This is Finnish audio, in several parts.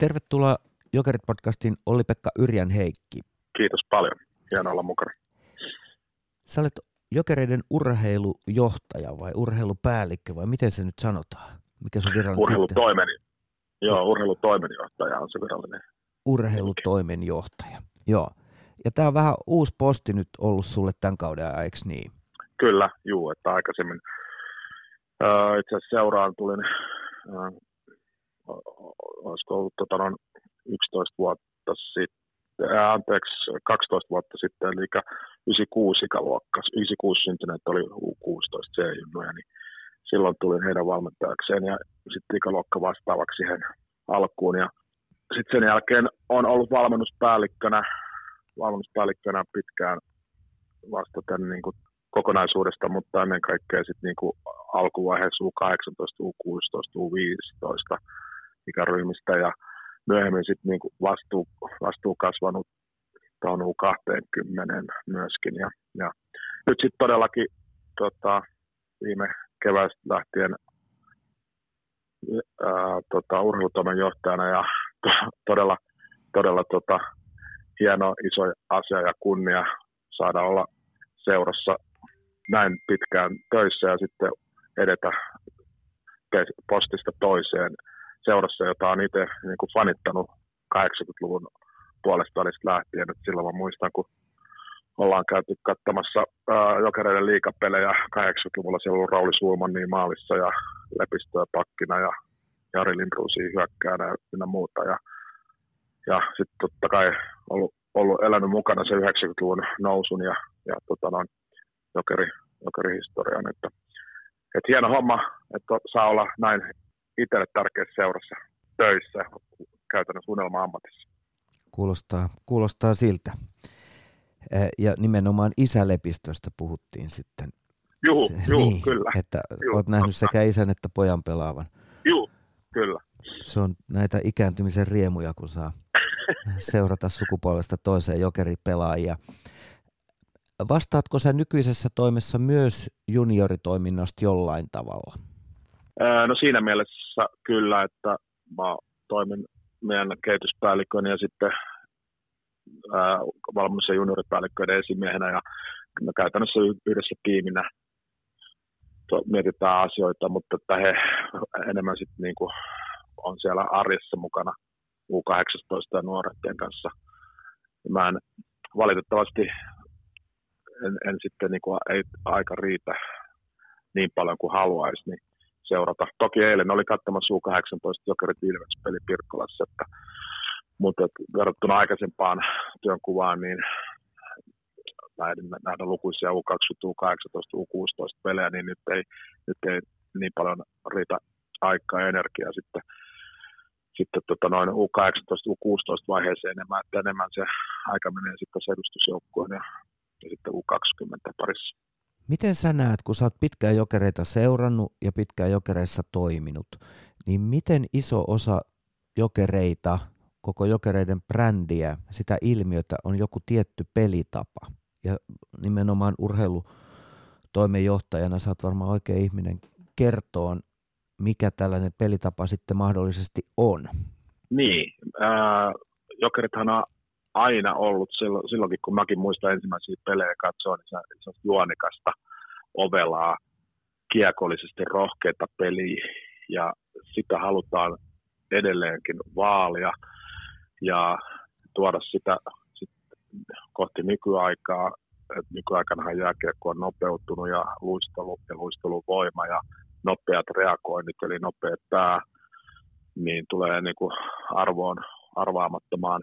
Tervetuloa Jokerit-podcastin Olli-Pekka Yrjän Heikki. Kiitos paljon. Hienoa olla mukana. Sä olet Jokereiden urheilujohtaja vai urheilupäällikkö vai miten se nyt sanotaan? Mikä se on virallinen Urheilutoimeni. Joo, urheilutoimenjohtaja on se virallinen. Urheilutoimenjohtaja, joo. Ja tämä on vähän uusi posti nyt ollut sulle tämän kauden ajan, eikö niin? Kyllä, juu, että aikaisemmin äh, itse asiassa seuraan tulin, äh, olisiko ollut tota, noin 11 vuotta sitten, äh, anteeksi, 12 vuotta sitten, eli 96 ikäluokka, 96 syntyneet oli U16 C-junnoja, niin silloin tulin heidän valmentajakseen ja sitten ikäluokka vastaavaksi siihen alkuun. Ja sitten sen jälkeen on ollut valmennuspäällikkönä, valmennuspäällikkönä pitkään vasta tämän niin kuin kokonaisuudesta, mutta ennen kaikkea sitten niin kuin alkuvaiheessa U18, U16, U15 ikäryhmistä ja myöhemmin sitten niin vastuu, vastuu kasvanut tuohon U20 myöskin. Ja, ja nyt sitten todellakin tota, viime keväästä lähtien ää, tota, urheilutoimen johtajana ja to, todella, todella tota, hieno iso asia ja kunnia saada olla seurassa näin pitkään töissä ja sitten edetä postista toiseen seurassa, jota on itse niin kuin fanittanut 80-luvun puolesta välistä lähtien. Et silloin mä muistan, kun ollaan käyty katsomassa jokereiden liikapelejä 80-luvulla. Siellä on Rauli Suulman niin maalissa ja Lepistöä pakkina ja Jari Lindruusi hyökkäänä ja muuta. Ja, ja sitten totta kai ollut, ollut elänyt mukana se 90-luvun nousun ja, ja tota noin, jokeri, jokerihistorian. Että, et hieno homma, että saa olla näin itselle tärkeässä seurassa töissä käytännössä unelma-ammatissa. Kuulostaa, kuulostaa siltä. Ja nimenomaan isälepistöstä puhuttiin sitten. Joo, joo niin, kyllä. Että juh, olet nähnyt sekä isän että pojan pelaavan. Joo, kyllä. Se on näitä ikääntymisen riemuja, kun saa seurata sukupolvesta toiseen jokeripelaajia. Vastaatko sä nykyisessä toimessa myös junioritoiminnasta jollain tavalla? No siinä mielessä kyllä, että mä toimin meidän kehityspäällikön ja sitten valmennus- ja junioripäällikköiden esimiehenä ja me käytännössä yhdessä tiiminä mietitään asioita, mutta että he enemmän sitten niin kuin on siellä arjessa mukana U18 ja nuorettien kanssa. Mä en valitettavasti en, en sitten niin kuin, ei aika riitä niin paljon kuin haluaisi niin seurata. Toki eilen oli katsomassa U18 Jokerit Ilves peli Pirkkolassa, että mutta verrattuna aikaisempaan työnkuvaan, niin näiden, nähdä lukuisia U20, U18, U16 pelejä, niin nyt ei, nyt ei niin paljon riitä aikaa ja energiaa sitten, sitten tota noin U18, U16 vaiheeseen enemmän, että enemmän se aika menee sitten edustusjoukkueen ja, ja sitten U20 parissa. Miten sä näet, kun sä oot pitkään jokereita seurannut ja pitkään jokereissa toiminut, niin miten iso osa jokereita koko jokereiden brändiä, sitä ilmiötä on joku tietty pelitapa. Ja nimenomaan urheilutoimenjohtajana sä oot varmaan oikea ihminen kertoon, mikä tällainen pelitapa sitten mahdollisesti on. Niin, äh, jokerithan aina ollut silloin, silloinkin, kun mäkin muistan ensimmäisiä pelejä katsoa, niin se, se on juonikasta, ovelaa, kiekollisesti rohkeita peliä ja sitä halutaan edelleenkin vaalia – ja tuoda sitä sit kohti nykyaikaa. Et nykyaikanahan jääkiekko on nopeutunut ja luistelu ja luisteluvoima ja nopeat reagoinnit, eli nopea pää, niin tulee niin kuin arvoon arvaamattomaan.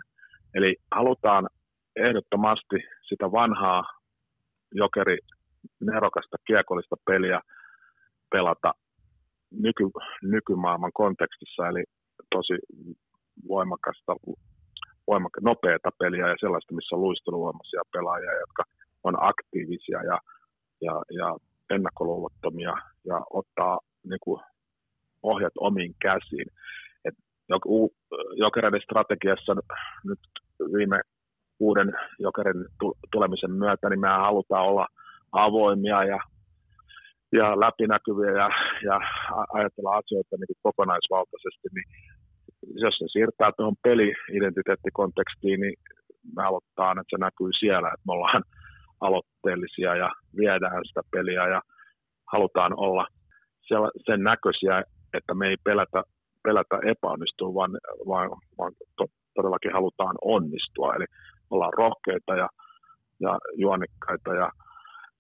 Eli halutaan ehdottomasti sitä vanhaa jokeri nerokasta kiekollista peliä pelata nyky, nykymaailman kontekstissa, eli tosi voimakasta, voimakka, nopeata peliä ja sellaista, missä on luisteluvoimaisia pelaajia, jotka on aktiivisia ja, ja, ja ennakkoluulottomia ja ottaa niin kuin, ohjat omiin käsiin. Jokereiden strategiassa nyt viime uuden jokerin tulemisen myötä, niin me halutaan olla avoimia ja, ja läpinäkyviä ja, ja ajatella asioita niin kokonaisvaltaisesti, niin jos se siirtää tuohon peli-identiteettikontekstiin, niin me aloittaa, että se näkyy siellä, että me ollaan aloitteellisia ja viedään sitä peliä ja halutaan olla sen näköisiä, että me ei pelätä, pelätä epäonnistua, vaan, vaan, vaan to, todellakin halutaan onnistua. Eli ollaan rohkeita ja, ja juonikkaita ja,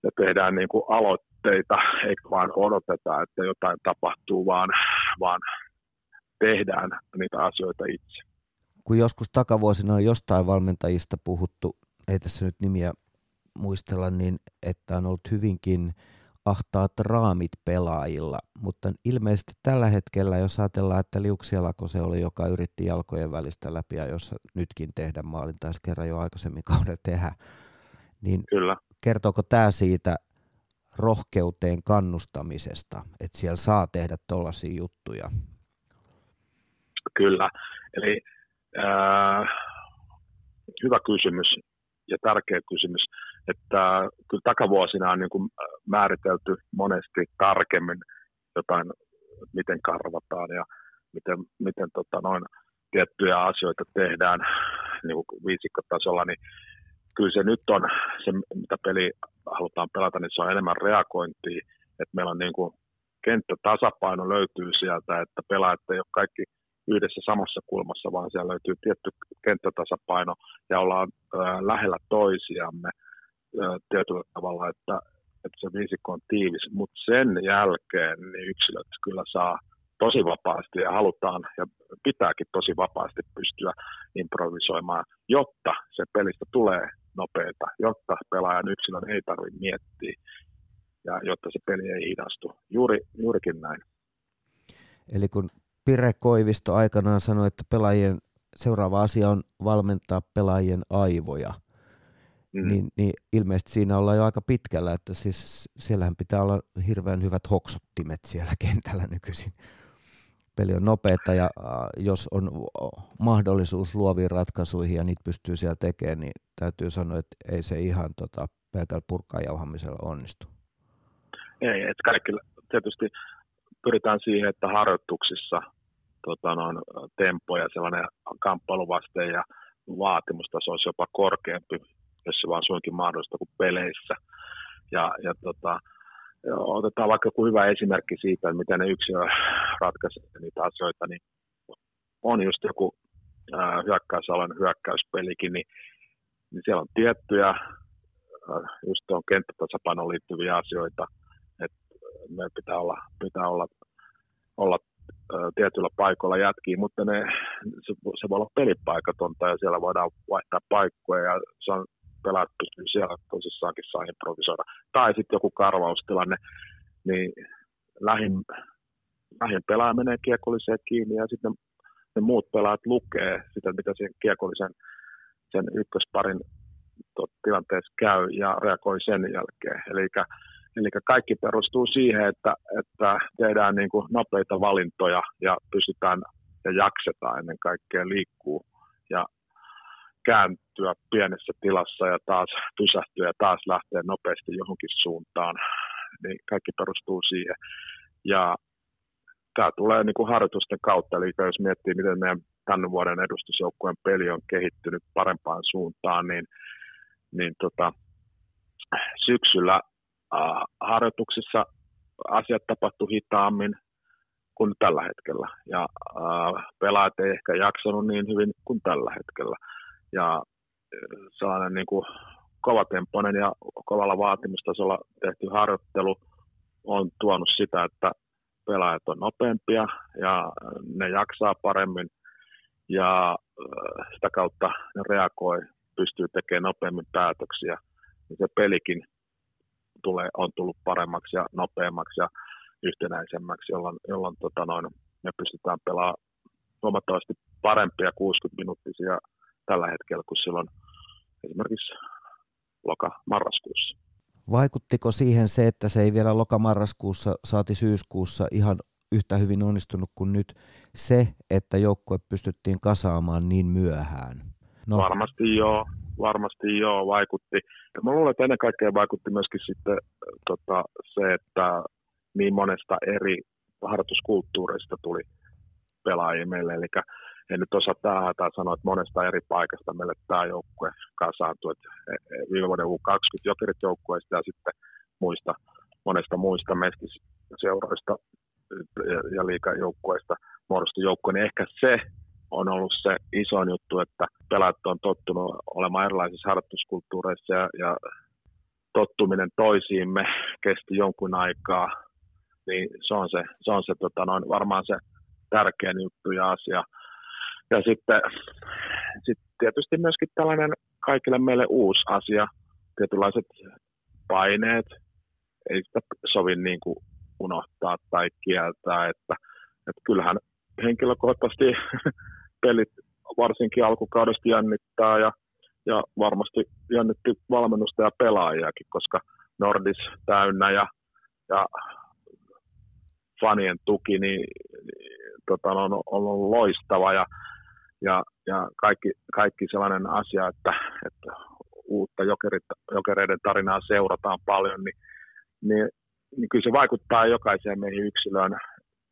ja tehdään niin kuin aloitteita, eikä vaan odoteta, että jotain tapahtuu, vaan, vaan tehdään niitä asioita itse. Kun joskus takavuosina on jostain valmentajista puhuttu, ei tässä nyt nimiä muistella, niin että on ollut hyvinkin ahtaat raamit pelaajilla, mutta ilmeisesti tällä hetkellä, jos ajatellaan, että Liuksialako se oli, joka yritti jalkojen välistä läpi ja jossa nytkin tehdä maalin, taisi kerran jo aikaisemmin kauden tehdä, niin Kyllä. kertooko tämä siitä rohkeuteen kannustamisesta, että siellä saa tehdä tuollaisia juttuja? Kyllä, eli äh, hyvä kysymys ja tärkeä kysymys että kyllä takavuosina on niin kuin määritelty monesti tarkemmin jotain, miten karvataan ja miten, miten tota noin, tiettyjä asioita tehdään niin kuin viisikkotasolla, niin kyllä se nyt on, se mitä peli halutaan pelata, niin se on enemmän reagointia, että meillä on niin kuin kenttätasapaino löytyy sieltä, että pelaajat ei ole kaikki yhdessä samassa kulmassa, vaan siellä löytyy tietty kenttätasapaino ja ollaan lähellä toisiamme tietyllä tavalla, että, että se viisikko on tiivis, mutta sen jälkeen niin yksilöt kyllä saa tosi vapaasti ja halutaan ja pitääkin tosi vapaasti pystyä improvisoimaan, jotta se pelistä tulee nopeita, jotta pelaajan yksilön ei tarvitse miettiä ja jotta se peli ei hidastu. Juuri, juurikin näin. Eli kun Pire Koivisto aikanaan sanoi, että pelaajien seuraava asia on valmentaa pelaajien aivoja – mm. niin, niin ilmeisesti siinä ollaan jo aika pitkällä, että siis siellähän pitää olla hirveän hyvät hoksottimet siellä kentällä nykyisin. Peli on nopeata ja jos on mahdollisuus luoviin ratkaisuihin ja niitä pystyy siellä tekemään, niin täytyy sanoa, että ei se ihan tota, pelkällä purkkaajauhamisella onnistu. Ei, että kaikki tietysti pyritään siihen, että harjoituksissa tota, noin, tempo ja sellainen kamppailuvaste ja vaatimustaso olisi jopa korkeampi jos vaan suinkin mahdollista kuin peleissä. Ja, ja tota, otetaan vaikka joku hyvä esimerkki siitä, että miten ne yksilö ratkaisee niitä asioita, niin on just joku hyökkäysalan hyökkäyspelikin, niin, niin siellä on tiettyjä just tuon kenttätasapainoon liittyviä asioita, että meidän pitää olla, pitää olla, olla tietyllä paikoilla jätkii, mutta ne, se, se voi olla pelipaikatonta ja siellä voidaan vaihtaa paikkoja ja se on pelaat pystyy siellä tosissaankin saa improvisoida. Tai sitten joku karvaustilanne, niin lähin, lähin pelaaja menee kiekolliseen kiinni ja sitten ne muut pelaajat lukee sitä, mitä sen kiekollisen sen ykkösparin tot, tilanteessa käy ja reagoi sen jälkeen. Eli, eli kaikki perustuu siihen, että, että tehdään niin kuin nopeita valintoja ja pystytään ja jaksetaan ennen kaikkea liikkuu ja kääntyä pienessä tilassa ja taas pysähtyä ja taas lähteä nopeasti johonkin suuntaan. Niin kaikki perustuu siihen. Ja tämä tulee niin kuin harjoitusten kautta, eli jos miettii, miten meidän tämän vuoden edustusjoukkueen peli on kehittynyt parempaan suuntaan, niin, niin tota, syksyllä äh, harjoituksissa asiat tapahtuu hitaammin kuin tällä hetkellä. Ja äh, pelaajat ei ehkä jaksanut niin hyvin kuin tällä hetkellä ja sellainen niin kuin kovatempoinen ja kovalla vaatimustasolla tehty harjoittelu on tuonut sitä, että pelaajat on nopeampia ja ne jaksaa paremmin ja sitä kautta ne reagoi, pystyy tekemään nopeammin päätöksiä. Ja se pelikin tulee, on tullut paremmaksi ja nopeammaksi ja yhtenäisemmäksi, jolloin, jolloin tota noin, me pystytään pelaamaan huomattavasti parempia 60-minuuttisia tällä hetkellä kuin silloin esimerkiksi loka-marraskuussa. Vaikuttiko siihen se, että se ei vielä loka-marraskuussa saati syyskuussa ihan yhtä hyvin onnistunut kuin nyt se, että joukkue pystyttiin kasaamaan niin myöhään? No. Varmasti joo, varmasti joo, vaikutti. Mä luulen, että ennen kaikkea vaikutti myöskin sitten tota, se, että niin monesta eri harjoituskulttuureista tuli pelaajia meille. Eli en nyt osaa tähän tai sanoa, että monesta eri paikasta meille tämä joukkue kasaantui. Että e, e, viime vuoden U20 jokerit joukkueista ja sitten muista, monesta muista mestiseuroista ja liikajoukkueista muodostui joukkue, niin ehkä se on ollut se iso juttu, että pelaajat on tottunut olemaan erilaisissa harjoituskulttuureissa ja, ja tottuminen toisiimme kesti jonkun aikaa, niin se on, se, se, on se tota noin, varmaan se tärkein juttu ja asia. Ja sitten sit tietysti myöskin tällainen kaikille meille uusi asia, tietynlaiset paineet, ei sitä sovi niin kuin unohtaa tai kieltää, että, että kyllähän henkilökohtaisesti pelit varsinkin alkukaudesta jännittää ja, ja varmasti jännitti valmennusta ja pelaajiakin, koska Nordis täynnä ja, ja fanien tuki niin, niin tota, on, on loistava ja, ja, ja kaikki, kaikki sellainen asia, että, että uutta jokerit, jokereiden tarinaa seurataan paljon, niin, niin, niin kyllä se vaikuttaa jokaiseen meihin yksilöön,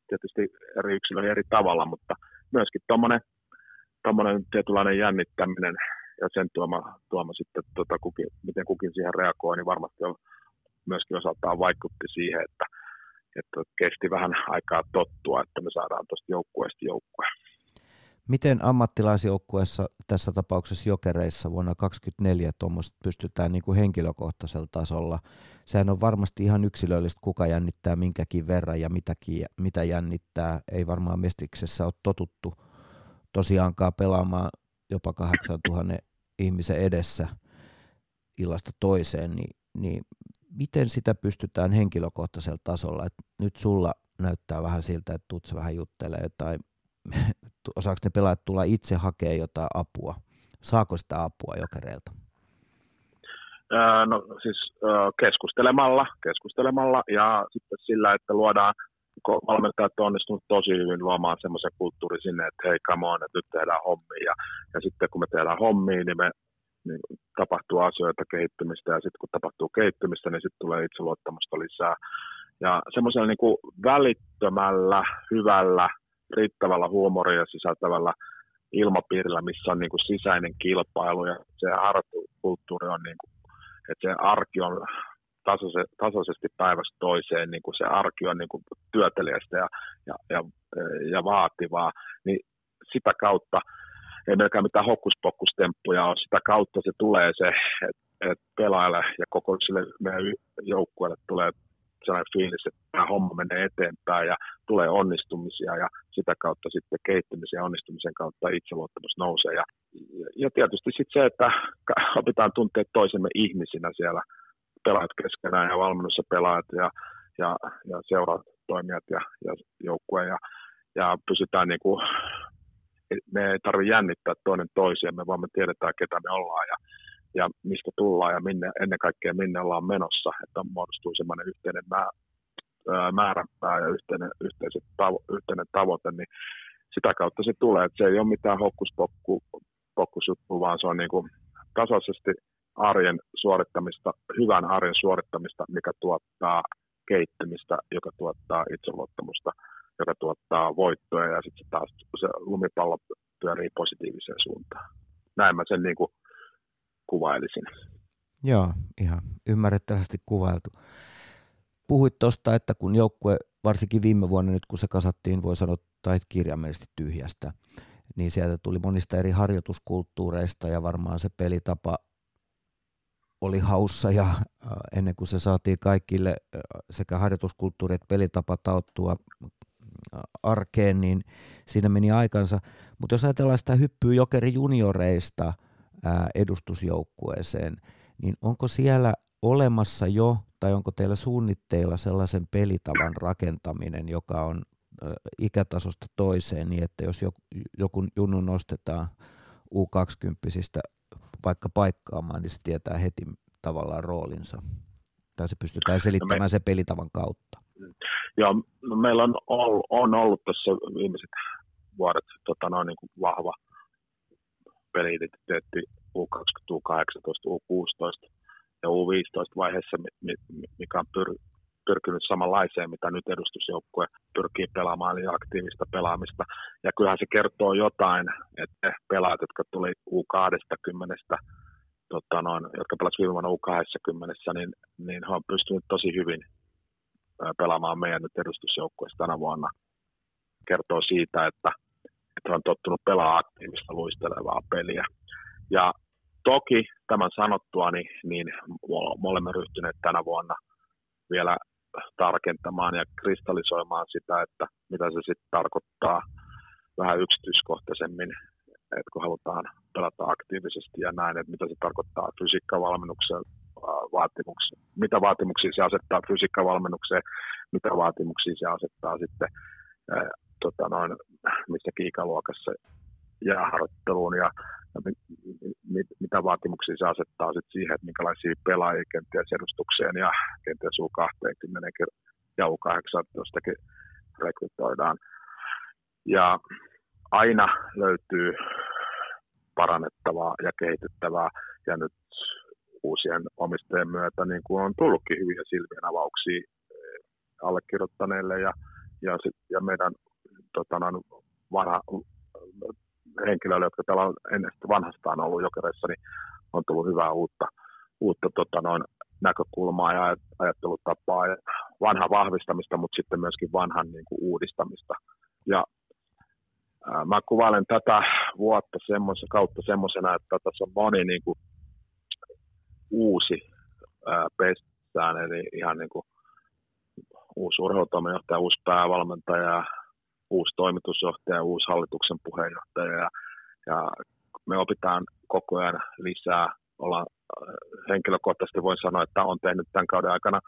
tietysti eri yksilöihin eri tavalla, mutta myöskin tuommoinen tommonen tietynlainen jännittäminen ja sen tuoma, tuoma sitten, tota, kukin, miten kukin siihen reagoi, niin varmasti on, myöskin osaltaan vaikutti siihen, että, että kesti vähän aikaa tottua, että me saadaan tuosta joukkueesta joukkue. Miten ammattilaisjoukkueessa, tässä tapauksessa jokereissa vuonna 2024 tuommoista pystytään niin kuin henkilökohtaisella tasolla? Sehän on varmasti ihan yksilöllistä, kuka jännittää minkäkin verran ja mitäkin, mitä jännittää. Ei varmaan mestiksessä ole totuttu tosiaankaan pelaamaan jopa 8000 ihmisen edessä illasta toiseen, niin, niin miten sitä pystytään henkilökohtaisella tasolla? Et nyt sulla näyttää vähän siltä, että tuut vähän juttelee tai osaako ne pelaajat tulla itse hakemaan jotain apua? Saako sitä apua jokereilta? No siis keskustelemalla, keskustelemalla ja sitten sillä, että luodaan, valmentajat on onnistunut tosi hyvin luomaan semmoisen kulttuurin sinne, että hei come on, että nyt tehdään hommia. Ja, ja sitten kun me tehdään hommia, niin me niin tapahtuu asioita, kehittymistä ja sitten kun tapahtuu kehittymistä, niin sitten tulee itseluottamusta lisää. Ja semmoisella niin välittömällä, hyvällä riittävällä huumoria sisältävällä ilmapiirillä, missä on niin kuin sisäinen kilpailu ja se harjoittukulttuuri on, niin kuin, että se arki on tasaisesti, tasaisesti päivästä toiseen, niin kuin se arki on niin kuin työtelijästä ja, ja, ja, ja vaativaa, niin sitä kautta ei melkein mitään hokkuspokkustemppuja ole, sitä kautta se tulee se, että et pelaajalle ja koko sille meidän joukkueelle tulee sellainen fiilis, että tämä homma menee eteenpäin ja tulee onnistumisia ja sitä kautta sitten kehittymisen ja onnistumisen kautta itseluottamus nousee. Ja, ja tietysti sitten se, että opitaan tuntea toisemme ihmisinä siellä pelaajat keskenään ja valmennus ja pelaajat ja, ja, ja seuraat toimijat ja, ja joukkue ja, ja pysytään niin kuin, me ei tarvitse jännittää toinen toisiamme, vaan me tiedetään, ketä me ollaan ja ja mistä tullaan ja minne, ennen kaikkea minne ollaan menossa, että muodostuu semmoinen yhteinen määränpää ja yhteinen, yhteiset tavo, yhteinen tavoite, niin sitä kautta se tulee, että se ei ole mitään hokkuspokkusjuttu, vaan se on niin kuin tasaisesti arjen suorittamista, hyvän arjen suorittamista, mikä tuottaa kehittymistä, joka tuottaa itseluottamusta, joka tuottaa voittoja ja sitten taas se lumipallo pyörii positiiviseen suuntaan. Näin mä sen niin kuin kuvailisin. Joo, ihan ymmärrettävästi kuvailtu. Puhuit tuosta, että kun joukkue, varsinkin viime vuonna nyt kun se kasattiin, voi sanoa, tai kirjaimellisesti tyhjästä, niin sieltä tuli monista eri harjoituskulttuureista ja varmaan se pelitapa oli haussa ja ennen kuin se saatiin kaikille sekä harjoituskulttuuri että pelitapa tauttua arkeen, niin siinä meni aikansa. Mutta jos ajatellaan sitä hyppyä jokeri junioreista – edustusjoukkueeseen, niin onko siellä olemassa jo tai onko teillä suunnitteilla sellaisen pelitavan rakentaminen, joka on ikätasosta toiseen niin, että jos joku junnu nostetaan U20 vaikka paikkaamaan, niin se tietää heti tavallaan roolinsa. Tai se pystytään selittämään no me, se pelitavan kautta. Joo, no meillä on ollut, on ollut tässä viimeiset vuodet tota noin, niin kuin vahva peli-identiteetti U20, U18, U16 ja U15 vaiheessa, mikä on pyr, pyrkinyt samanlaiseen, mitä nyt edustusjoukkue pyrkii pelaamaan, eli aktiivista pelaamista. Ja kyllähän se kertoo jotain, että pelaajat, jotka tuli U20, tota noin, jotka pelasivat viime vuonna U20, niin, niin he on pystynyt tosi hyvin pelaamaan meidän nyt edustusjoukkueessa tänä vuonna. Kertoo siitä, että, on tottunut pelaa aktiivista luistelevaa peliä. Ja toki tämän sanottua, niin, niin me olemme ryhtyneet tänä vuonna vielä tarkentamaan ja kristallisoimaan sitä, että mitä se sitten tarkoittaa vähän yksityiskohtaisemmin, että kun halutaan pelata aktiivisesti ja näin, että mitä se tarkoittaa fysiikkavalmennuksen vaatimuksia, mitä vaatimuksia se asettaa fysiikkavalmennukseen, mitä vaatimuksia se asettaa sitten ää, tota noin, missäkin ikäluokassa jääharjoitteluun ja, ja mit, mit, mitä vaatimuksia se asettaa sitten siihen, että minkälaisia pelaajia kenties edustukseen ja kenties U20 ja U18 rekrytoidaan. Ja aina löytyy parannettavaa ja kehitettävää, ja nyt uusien omistajien myötä niin kuin on tullutkin hyviä silmien avauksia eh, allekirjoittaneille ja, ja, sit, ja meidän tota, noin, vanha, henkilöille, jotka täällä on ennen vanhastaan ollut jokereissa, niin on tullut hyvää uutta, uutta tota, noin, näkökulmaa ja ajattelutapaa ja vanhan vahvistamista, mutta sitten myöskin vanhan niin kuin, uudistamista. Ja ää, mä kuvailen tätä vuotta semmoisen kautta semmoisena, että tässä on moni niin kuin, uusi pestään, eli ihan niin kuin uusi urheilutoimenjohtaja, uusi päävalmentaja, uusi toimitusjohtaja, uusi hallituksen puheenjohtaja ja, ja me opitaan koko ajan lisää. Olla, henkilökohtaisesti voin sanoa, että on tehnyt tämän kauden aikana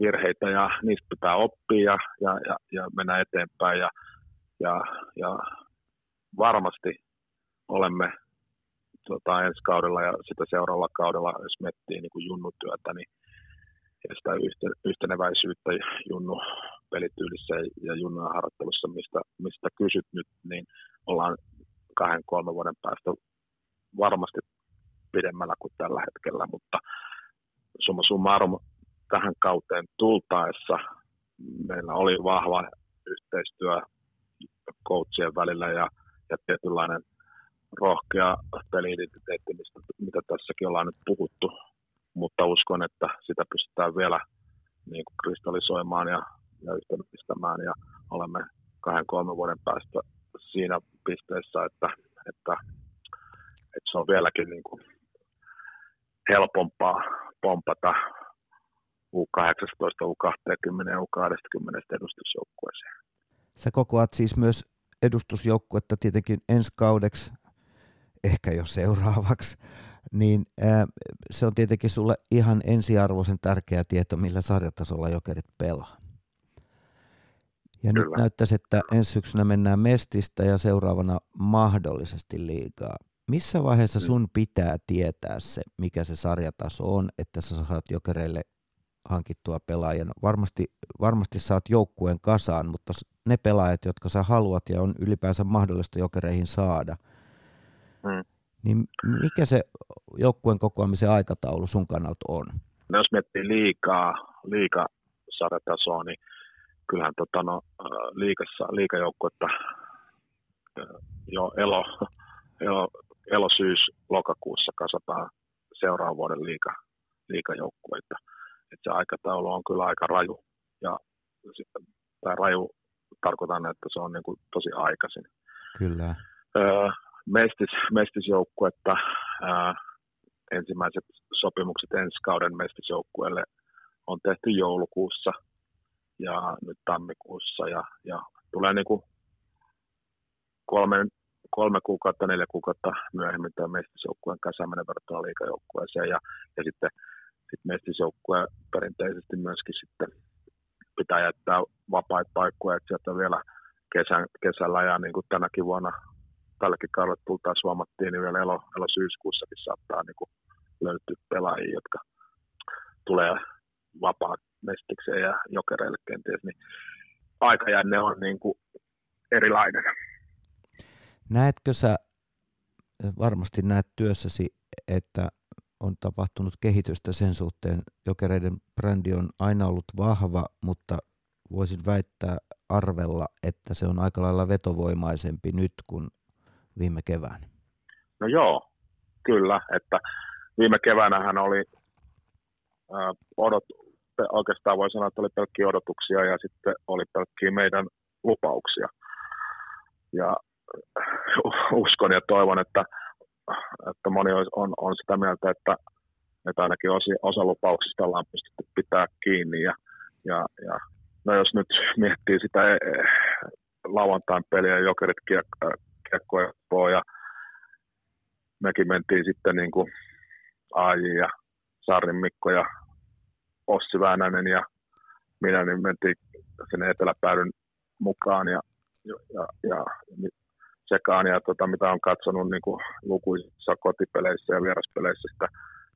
virheitä ja niistä pitää oppia ja, ja, ja, ja mennä eteenpäin ja, ja, ja varmasti olemme tota, ensi kaudella ja sitä seuraavalla kaudella, jos miettii niin kuin junnutyötä, niin ja sitä yhteneväisyyttä junnu pelityylissä ja junnujen harjoittelussa, mistä, mistä kysyt nyt, niin ollaan kahden, kolmen vuoden päästä varmasti pidemmällä kuin tällä hetkellä, mutta summa summarum tähän kauteen tultaessa meillä oli vahva yhteistyö coachien välillä ja, ja tietynlainen rohkea peliidentiteetti, mitä tässäkin ollaan nyt puhuttu, mutta uskon, että sitä pystytään vielä niin kuin kristallisoimaan ja, ja yhtenäistämään ja olemme kahden kolmen vuoden päästä siinä pisteessä, että, että, että se on vieläkin niin kuin helpompaa pompata U18, U20 ja U20 edustusjoukkueeseen. Sä kokoat siis myös edustusjoukkuetta tietenkin ensi kaudeksi ehkä jo seuraavaksi, niin ää, se on tietenkin sulle ihan ensiarvoisen tärkeä tieto, millä sarjatasolla jokerit pelaa. Ja Kyllä. nyt näyttäisi, että ensi syksynä mennään Mestistä ja seuraavana mahdollisesti liikaa. Missä vaiheessa mm. sun pitää tietää se, mikä se sarjataso on, että sä saat jokereille hankittua pelaajan. Varmasti, varmasti saat joukkueen kasaan, mutta ne pelaajat, jotka sä haluat ja on ylipäänsä mahdollista jokereihin saada – Mm. Niin mikä se joukkueen kokoamisen aikataulu sun kannalta on? No jos miettii liikaa, liika sarjatasoa, niin kyllähän tota, no, liikassa, liikajoukkuetta jo elo, elo, elo syys lokakuussa kasataan seuraavan vuoden liika, liikajoukkueita. Et se aikataulu on kyllä aika raju. Ja tämä raju tarkoitan, että se on niin kuin tosi aikaisin. Kyllä. Öö, mestis, mestisjoukkuetta. Ää, ensimmäiset sopimukset ensi kauden mestisjoukkueelle on tehty joulukuussa ja nyt tammikuussa ja, ja tulee niin kuin kolme, kolme kuukautta, neljä kuukautta myöhemmin tämä mestisjoukkueen käsäminen verrattuna liikajoukkueeseen ja, ja sitten sit mestisjoukkue perinteisesti myöskin sitten pitää jättää vapaita paikkoja, että sieltä vielä kesän, kesällä ja niin kuin tänäkin vuonna tälläkin kaudella tultaisiin huomattiin, niin vielä elo, elo syyskuussakin saattaa niin kuin löytyä pelaajia, jotka tulee vapaa mestikseen ja jokereille kenties, niin aikajänne on niin kuin erilainen. Näetkö sä, varmasti näet työssäsi, että on tapahtunut kehitystä sen suhteen. Jokereiden brändi on aina ollut vahva, mutta voisin väittää arvella, että se on aika lailla vetovoimaisempi nyt kuin viime keväänä. No joo, kyllä, että viime keväänähän oli äh, odot, oikeastaan voi sanoa, että oli pelkkiä odotuksia ja sitten oli pelkkiä meidän lupauksia. Ja uskon ja toivon, että, että moni on, on sitä mieltä, että, että ainakin osi, osa lupauksista ollaan pystytty pitää kiinni. Ja, ja, ja no jos nyt miettii sitä e, e, lauantain peliä, jokerit kiekkoja ja mekin mentiin sitten niin kuin AJ ja Saarin Mikko ja Ossi Väänänen ja minä niin mentiin sinne eteläpäädyn mukaan ja, ja, ja sekaan ja tota, mitä on katsonut niin kuin lukuisissa kotipeleissä ja vieraspeleissä sitä,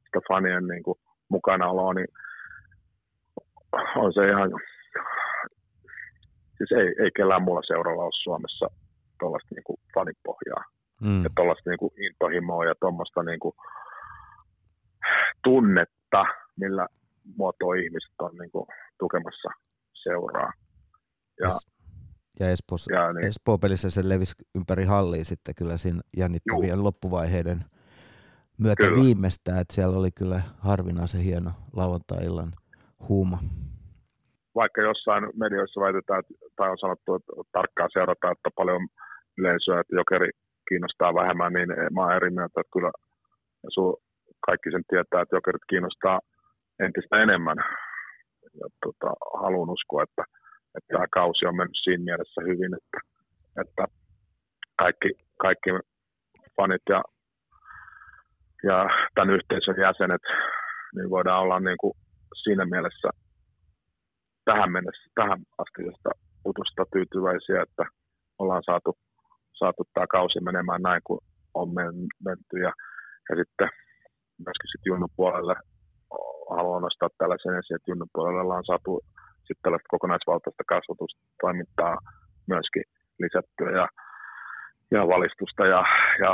sitä fanien niin kuin mukanaoloa, niin on se ihan, siis ei, ei kellään muulla seuralla ole Suomessa tuollaista niin fanipohjaa mm. ja tuollaista niin intohimoa ja tuommoista niin kuin, tunnetta, millä muotoa ihmiset on niin kuin, tukemassa seuraa. Ja, yes. ja, Espoossa, ja niin, Espoo-pelissä se levisi ympäri halliin sitten kyllä siinä jännittävien juu. loppuvaiheiden myötä kyllä. viimeistään, että siellä oli kyllä harvinaisen hieno lauantai-illan huuma. Vaikka jossain medioissa väitetään, tai on sanottu, että tarkkaan seurataan, että paljon yleisöä, että jokeri kiinnostaa vähemmän, niin mä oon eri mieltä, että kyllä su, kaikki sen tietää, että jokerit kiinnostaa entistä enemmän. Ja tota, haluan uskoa, että, että tämä kausi on mennyt siinä mielessä hyvin, että, että kaikki, kaikki fanit ja, ja tämän yhteisön jäsenet, niin voidaan olla niin kuin siinä mielessä tähän mennessä, tähän asti utusta tyytyväisiä, että ollaan saatu saatu tämä kausi menemään näin kuin on menty. Ja, ja sitten myöskin sitten puolelle haluan nostaa tällaisen esiin, että Junnun puolella on saatu sitten tällaista kokonaisvaltaista kasvatustoimintaa myöskin lisättyä ja, ja valistusta ja, ja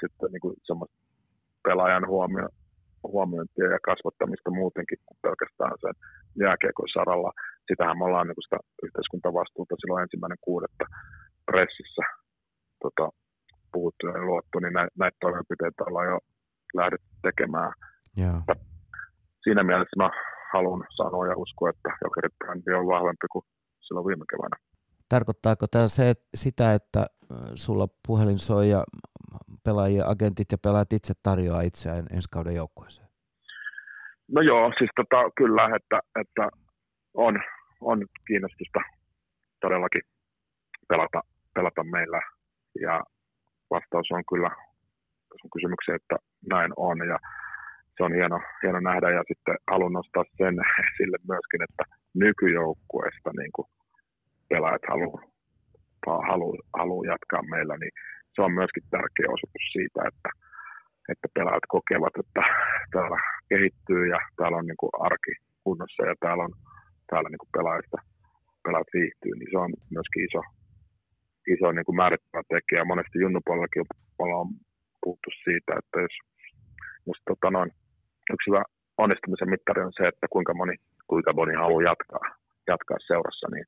sitten niin kuin semmoista pelaajan huomio, huomiointia ja kasvattamista muutenkin kuin pelkästään sen jääkiekon saralla. Sitähän me ollaan niin kuin sitä yhteiskuntavastuuta silloin ensimmäinen kuudetta pressissä tota, puhuttu ja luottu, niin näitä toimenpiteitä ollaan jo lähdetty tekemään. Yeah. Siinä mielessä mä haluan sanoa ja uskoa, että jokerit brändi on vahvempi kuin silloin viime keväänä. Tarkoittaako tämä se, sitä, että sulla puhelin soi ja pelaajia, agentit ja pelaajat itse tarjoaa itseään ensi kauden joukkueeseen? No joo, siis tota, kyllä, että, että on, on kiinnostusta todellakin pelata, pelata meillä ja vastaus on kyllä sun kysymykseen, että näin on ja se on hieno, hieno nähdä ja sitten haluan nostaa sen sille myöskin, että nykyjoukkueesta niin kuin pelaajat haluaa halu, halu jatkaa meillä, niin se on myöskin tärkeä osoitus siitä, että, että pelaajat kokevat, että täällä kehittyy ja täällä on niin kuin arki kunnossa ja täällä on täällä niin kuin pelaajista pelaajat viihtyy, niin se on myöskin iso, iso niin kuin määrittävä tekijä. Monesti junnupuolellakin ollaan puhuttu siitä, että jos musta, tota noin, yksi hyvä onnistumisen mittari on se, että kuinka moni, kuinka moni haluaa jatkaa, jatkaa seurassa, niin,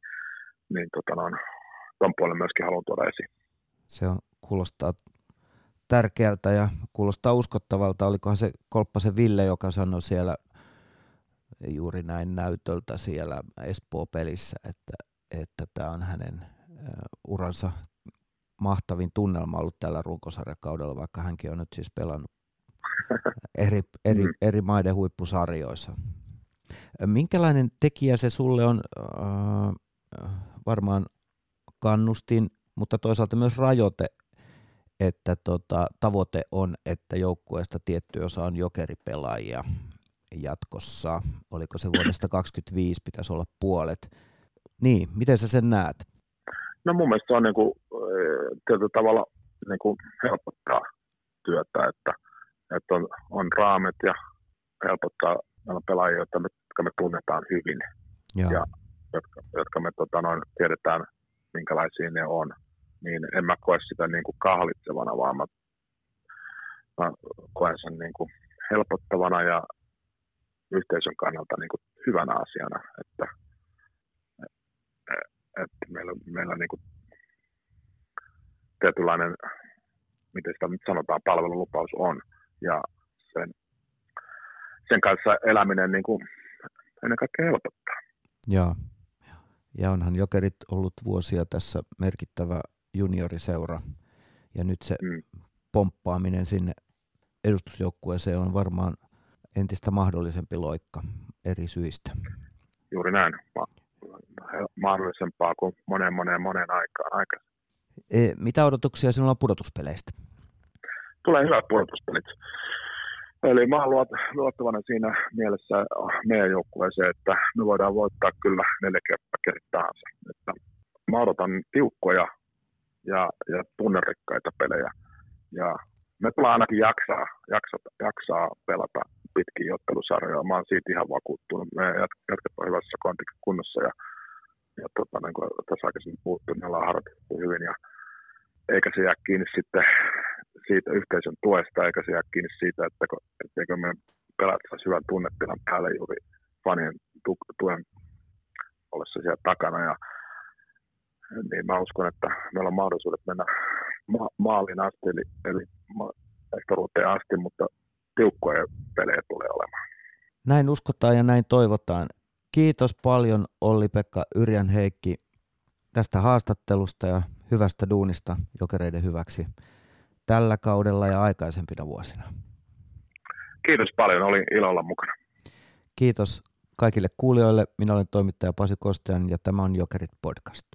niin tota noin, puolen myöskin haluan tuoda esiin. Se on, kuulostaa tärkeältä ja kuulostaa uskottavalta. Olikohan se Kolppasen Ville, joka sanoi siellä juuri näin näytöltä siellä Espoo-pelissä, että, että tämä on hänen uransa mahtavin tunnelma ollut tällä runkosarjakaudella, vaikka hänkin on nyt siis pelannut eri, eri, mm. eri maiden huippusarjoissa. Minkälainen tekijä se sulle on? Äh, varmaan kannustin, mutta toisaalta myös rajoite, että tota, tavoite on, että joukkueesta tietty osa on jokeripelaajia jatkossa. Oliko se vuodesta 2025 pitäisi olla puolet? Niin, miten sä sen näet? No mun mielestä se on niin kuin, tietyllä tavalla niin kuin helpottaa työtä, että, että on, on raamit ja helpottaa meillä pelaajia, jotka me, jotka me tunnetaan hyvin ja, ja jotka, jotka me tota, noin, tiedetään, minkälaisia ne on. Niin en mä koe sitä niin kuin kahlitsevana, vaan mä, mä koen sen niin kuin helpottavana ja yhteisön kannalta niin kuin hyvänä asiana, että, että meillä, meillä niin kuin tietynlainen, miten sitä nyt sanotaan, palvelulupaus on ja sen, sen kanssa eläminen niin kuin ennen kaikkea helpottaa. Joo. Ja onhan Jokerit ollut vuosia tässä merkittävä junioriseura. Ja nyt se mm. pomppaaminen sinne edustusjoukkueeseen on varmaan entistä mahdollisempi loikka eri syistä. Juuri näin. Mahdollisempaa kuin moneen moneen moneen aikaan aikaisemmin. E, mitä odotuksia sinulla on pudotuspeleistä? Tulee hyvät pudotuspelit. Eli mä olen luottavana siinä mielessä meidän joukkueeseen, että me voidaan voittaa kyllä neljä kertaa kenet tahansa. Että mä odotan tiukkoja ja, ja tunnerikkaita pelejä. Ja me tullaan ainakin jaksaa, jaksaa, jaksaa pelata pitkiä ottelusarjoja. Mä oon siitä ihan vakuuttunut. Me jatketaan hyvässä kunnossa ja, ja tota, niin kuin tässä aikaisemmin puhuttu, me ollaan harjoitettu hyvin ja eikä se jää kiinni sitten siitä yhteisön tuesta, eikä se jää kiinni siitä, että etteikö me pelattaisi hyvän tunnetilan päälle juuri fanien tuen ollessa siellä takana. Ja, niin mä uskon, että meillä on mahdollisuudet mennä ma- maalin asti, eli, eli mestaruuteen asti, mutta tiukkoja pelejä tulee olemaan. Näin uskotaan ja näin toivotaan. Kiitos paljon Olli-Pekka Yrjän Heikki tästä haastattelusta ja hyvästä duunista jokereiden hyväksi tällä kaudella ja aikaisempina vuosina. Kiitos paljon, oli ilolla mukana. Kiitos kaikille kuulijoille. Minä olen toimittaja Pasi Kostajan ja tämä on Jokerit podcast.